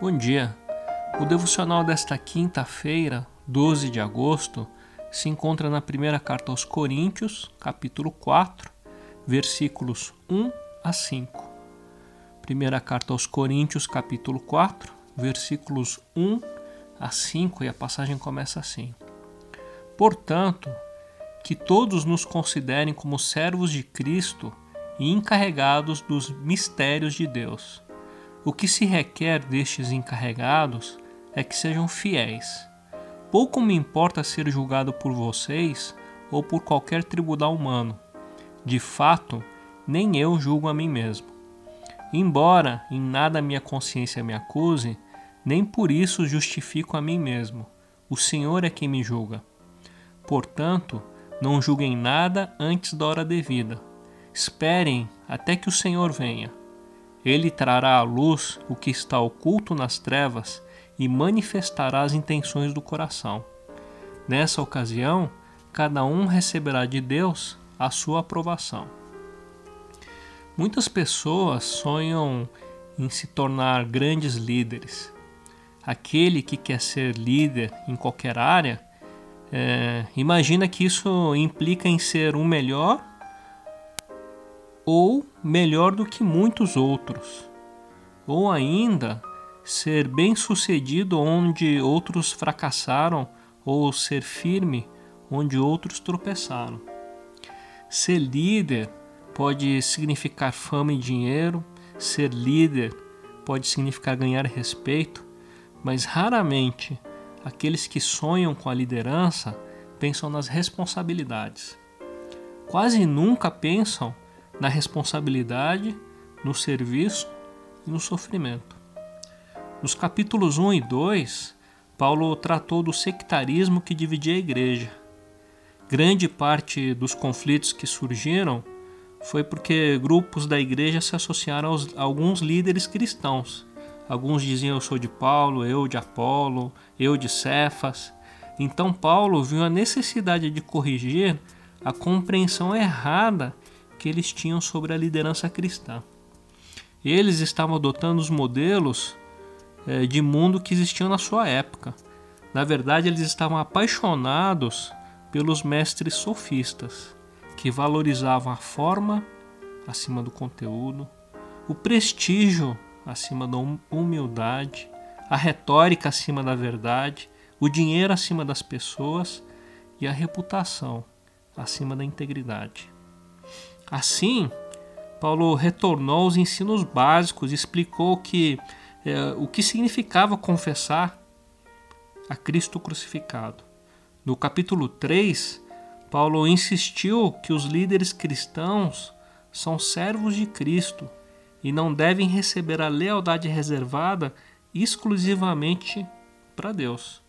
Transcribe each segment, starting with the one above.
Bom dia. O devocional desta quinta-feira, 12 de agosto, se encontra na primeira carta aos Coríntios, capítulo 4, versículos 1 a 5. Primeira carta aos Coríntios, capítulo 4, versículos 1 a 5, e a passagem começa assim: Portanto, que todos nos considerem como servos de Cristo e encarregados dos mistérios de Deus. O que se requer destes encarregados é que sejam fiéis. Pouco me importa ser julgado por vocês ou por qualquer tribunal humano. De fato, nem eu julgo a mim mesmo. Embora em nada minha consciência me acuse, nem por isso justifico a mim mesmo. O Senhor é quem me julga. Portanto, não julguem nada antes da hora devida. Esperem até que o Senhor venha. Ele trará à luz o que está oculto nas trevas e manifestará as intenções do coração. Nessa ocasião, cada um receberá de Deus a sua aprovação. Muitas pessoas sonham em se tornar grandes líderes. Aquele que quer ser líder em qualquer área é, imagina que isso implica em ser o melhor ou melhor do que muitos outros, ou ainda ser bem-sucedido onde outros fracassaram, ou ser firme onde outros tropeçaram. Ser líder pode significar fama e dinheiro, ser líder pode significar ganhar respeito, mas raramente aqueles que sonham com a liderança pensam nas responsabilidades. Quase nunca pensam na responsabilidade, no serviço e no sofrimento. Nos capítulos 1 e 2, Paulo tratou do sectarismo que dividia a igreja. Grande parte dos conflitos que surgiram foi porque grupos da igreja se associaram a alguns líderes cristãos. Alguns diziam eu sou de Paulo, eu de Apolo, eu de Cefas. Então Paulo viu a necessidade de corrigir a compreensão errada que eles tinham sobre a liderança cristã. Eles estavam adotando os modelos é, de mundo que existiam na sua época. Na verdade, eles estavam apaixonados pelos mestres sofistas, que valorizavam a forma acima do conteúdo, o prestígio acima da hum, humildade, a retórica acima da verdade, o dinheiro acima das pessoas e a reputação acima da integridade. Assim, Paulo retornou aos ensinos básicos e explicou que é, o que significava confessar a Cristo crucificado. No capítulo 3, Paulo insistiu que os líderes cristãos são servos de Cristo e não devem receber a lealdade reservada exclusivamente para Deus.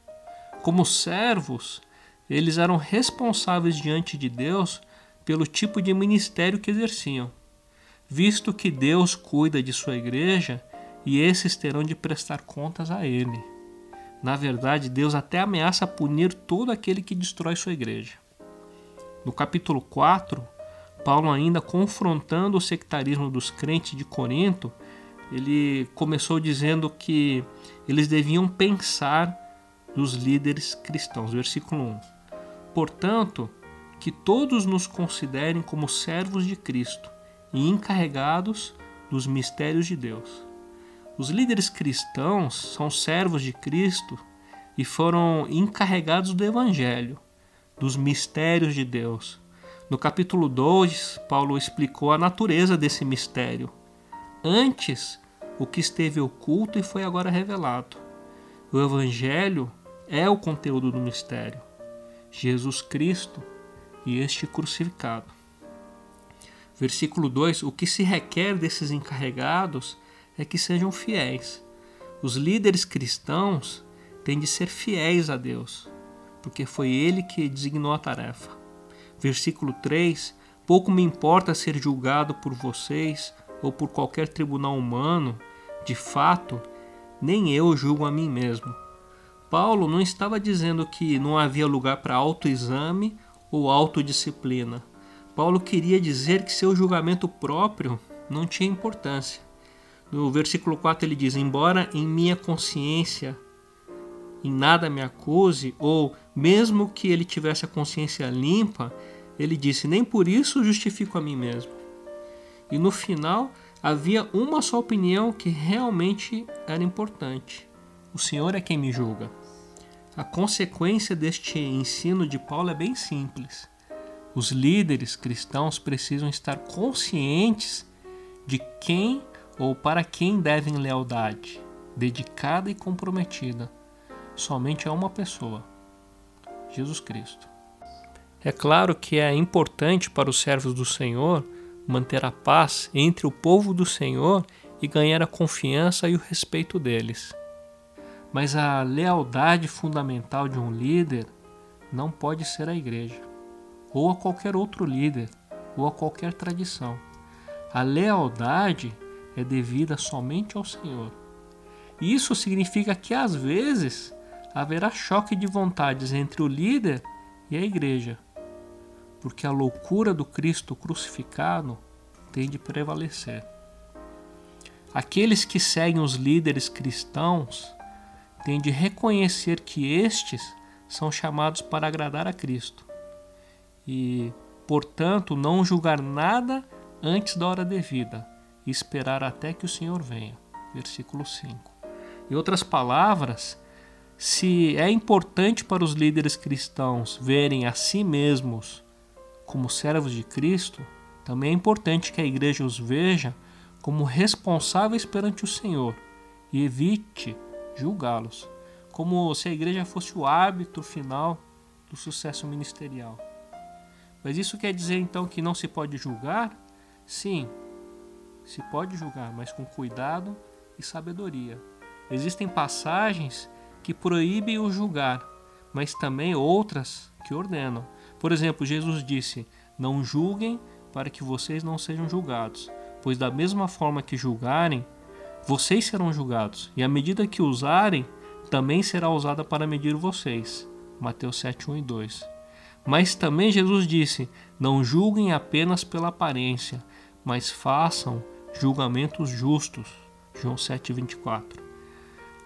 Como servos, eles eram responsáveis diante de Deus pelo tipo de ministério que exerciam, visto que Deus cuida de sua igreja e esses terão de prestar contas a Ele. Na verdade, Deus até ameaça punir todo aquele que destrói sua igreja. No capítulo 4, Paulo, ainda confrontando o sectarismo dos crentes de Corinto, ele começou dizendo que eles deviam pensar dos líderes cristãos. Versículo 1. Portanto, que todos nos considerem como servos de Cristo e encarregados dos mistérios de Deus. Os líderes cristãos são servos de Cristo e foram encarregados do Evangelho, dos mistérios de Deus. No capítulo 2, Paulo explicou a natureza desse mistério. Antes, o que esteve oculto e foi agora revelado. O Evangelho é o conteúdo do mistério. Jesus Cristo e este crucificado. Versículo 2: O que se requer desses encarregados é que sejam fiéis. Os líderes cristãos têm de ser fiéis a Deus, porque foi Ele que designou a tarefa. Versículo 3: Pouco me importa ser julgado por vocês ou por qualquer tribunal humano, de fato, nem eu julgo a mim mesmo. Paulo não estava dizendo que não havia lugar para autoexame ou autodisciplina. Paulo queria dizer que seu julgamento próprio não tinha importância. No versículo 4 ele diz: Embora em minha consciência em nada me acuse, ou mesmo que ele tivesse a consciência limpa, ele disse: Nem por isso justifico a mim mesmo. E no final havia uma só opinião que realmente era importante: O Senhor é quem me julga. A consequência deste ensino de Paulo é bem simples. Os líderes cristãos precisam estar conscientes de quem ou para quem devem lealdade, dedicada e comprometida somente a uma pessoa: Jesus Cristo. É claro que é importante para os servos do Senhor manter a paz entre o povo do Senhor e ganhar a confiança e o respeito deles. Mas a lealdade fundamental de um líder não pode ser a igreja, ou a qualquer outro líder, ou a qualquer tradição. A lealdade é devida somente ao Senhor. Isso significa que às vezes haverá choque de vontades entre o líder e a igreja, porque a loucura do Cristo crucificado tem de prevalecer. Aqueles que seguem os líderes cristãos têm de reconhecer que estes são chamados para agradar a Cristo e, portanto, não julgar nada antes da hora devida e esperar até que o Senhor venha. Versículo 5. Em outras palavras, se é importante para os líderes cristãos verem a si mesmos como servos de Cristo, também é importante que a igreja os veja como responsáveis perante o Senhor e evite julgá-los, como se a igreja fosse o árbitro final do sucesso ministerial. Mas isso quer dizer então que não se pode julgar? Sim, se pode julgar, mas com cuidado e sabedoria. Existem passagens que proíbem o julgar, mas também outras que ordenam. Por exemplo, Jesus disse: Não julguem para que vocês não sejam julgados, pois da mesma forma que julgarem, vocês serão julgados, e a medida que usarem também será usada para medir vocês. Mateus 7, 1 e 2. Mas também Jesus disse: Não julguem apenas pela aparência, mas façam julgamentos justos. João 7, 24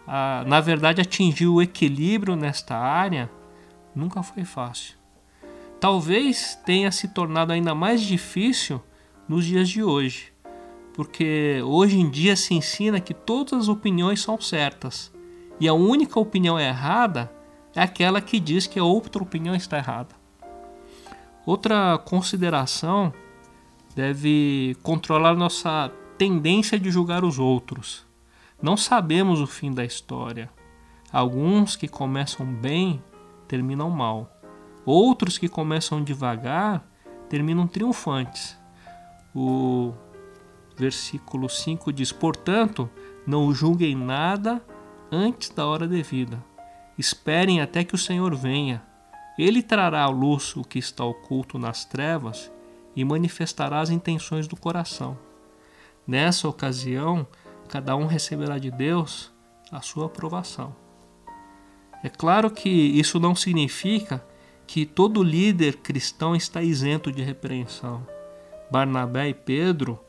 a, na verdade, atingir o equilíbrio nesta área nunca foi fácil. Talvez tenha se tornado ainda mais difícil nos dias de hoje, porque hoje em dia se ensina que todas as opiniões são certas e a única opinião errada é aquela que diz que a outra opinião está errada. Outra consideração deve controlar nossa tendência de julgar os outros. Não sabemos o fim da história. Alguns que começam bem terminam mal. Outros que começam devagar terminam triunfantes. O versículo 5 diz: Portanto, não julguem nada antes da hora devida. Esperem até que o Senhor venha. Ele trará à luz o que está oculto nas trevas e manifestará as intenções do coração. Nessa ocasião, cada um receberá de Deus a sua aprovação. É claro que isso não significa que todo líder cristão está isento de repreensão. Barnabé e Pedro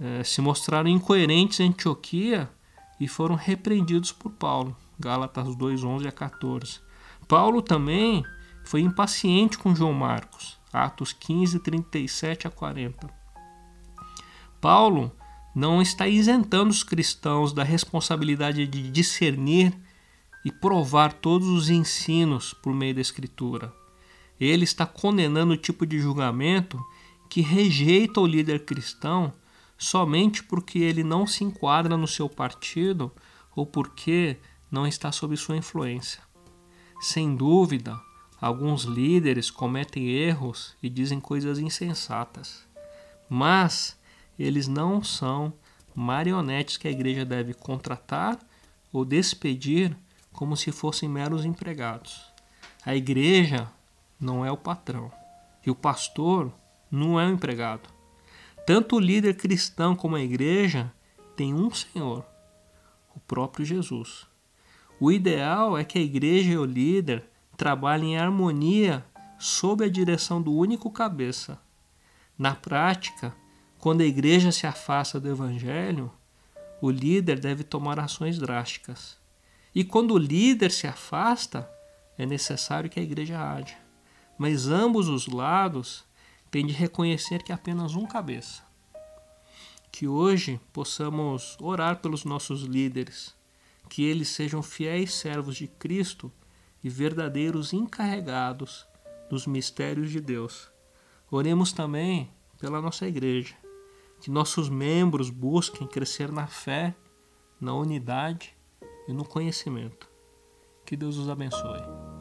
eh, se mostraram incoerentes em Antioquia e foram repreendidos por Paulo. Gálatas 2, 11 a 14. Paulo também foi impaciente com João Marcos. Atos 15, 37 a 40. Paulo não está isentando os cristãos da responsabilidade de discernir e provar todos os ensinos por meio da Escritura. Ele está condenando o tipo de julgamento que rejeita o líder cristão somente porque ele não se enquadra no seu partido ou porque não está sob sua influência. Sem dúvida, alguns líderes cometem erros e dizem coisas insensatas, mas eles não são marionetes que a igreja deve contratar ou despedir como se fossem meros empregados. A igreja não é o patrão e o pastor não é o empregado. Tanto o líder cristão como a igreja têm um Senhor, o próprio Jesus. O ideal é que a igreja e o líder trabalhem em harmonia sob a direção do único cabeça. Na prática, quando a igreja se afasta do evangelho, o líder deve tomar ações drásticas. E quando o líder se afasta, é necessário que a igreja haja. Mas ambos os lados têm de reconhecer que é apenas um cabeça. Que hoje possamos orar pelos nossos líderes, que eles sejam fiéis servos de Cristo e verdadeiros encarregados dos mistérios de Deus. Oremos também pela nossa igreja, que nossos membros busquem crescer na fé, na unidade e no conhecimento. Que Deus os abençoe.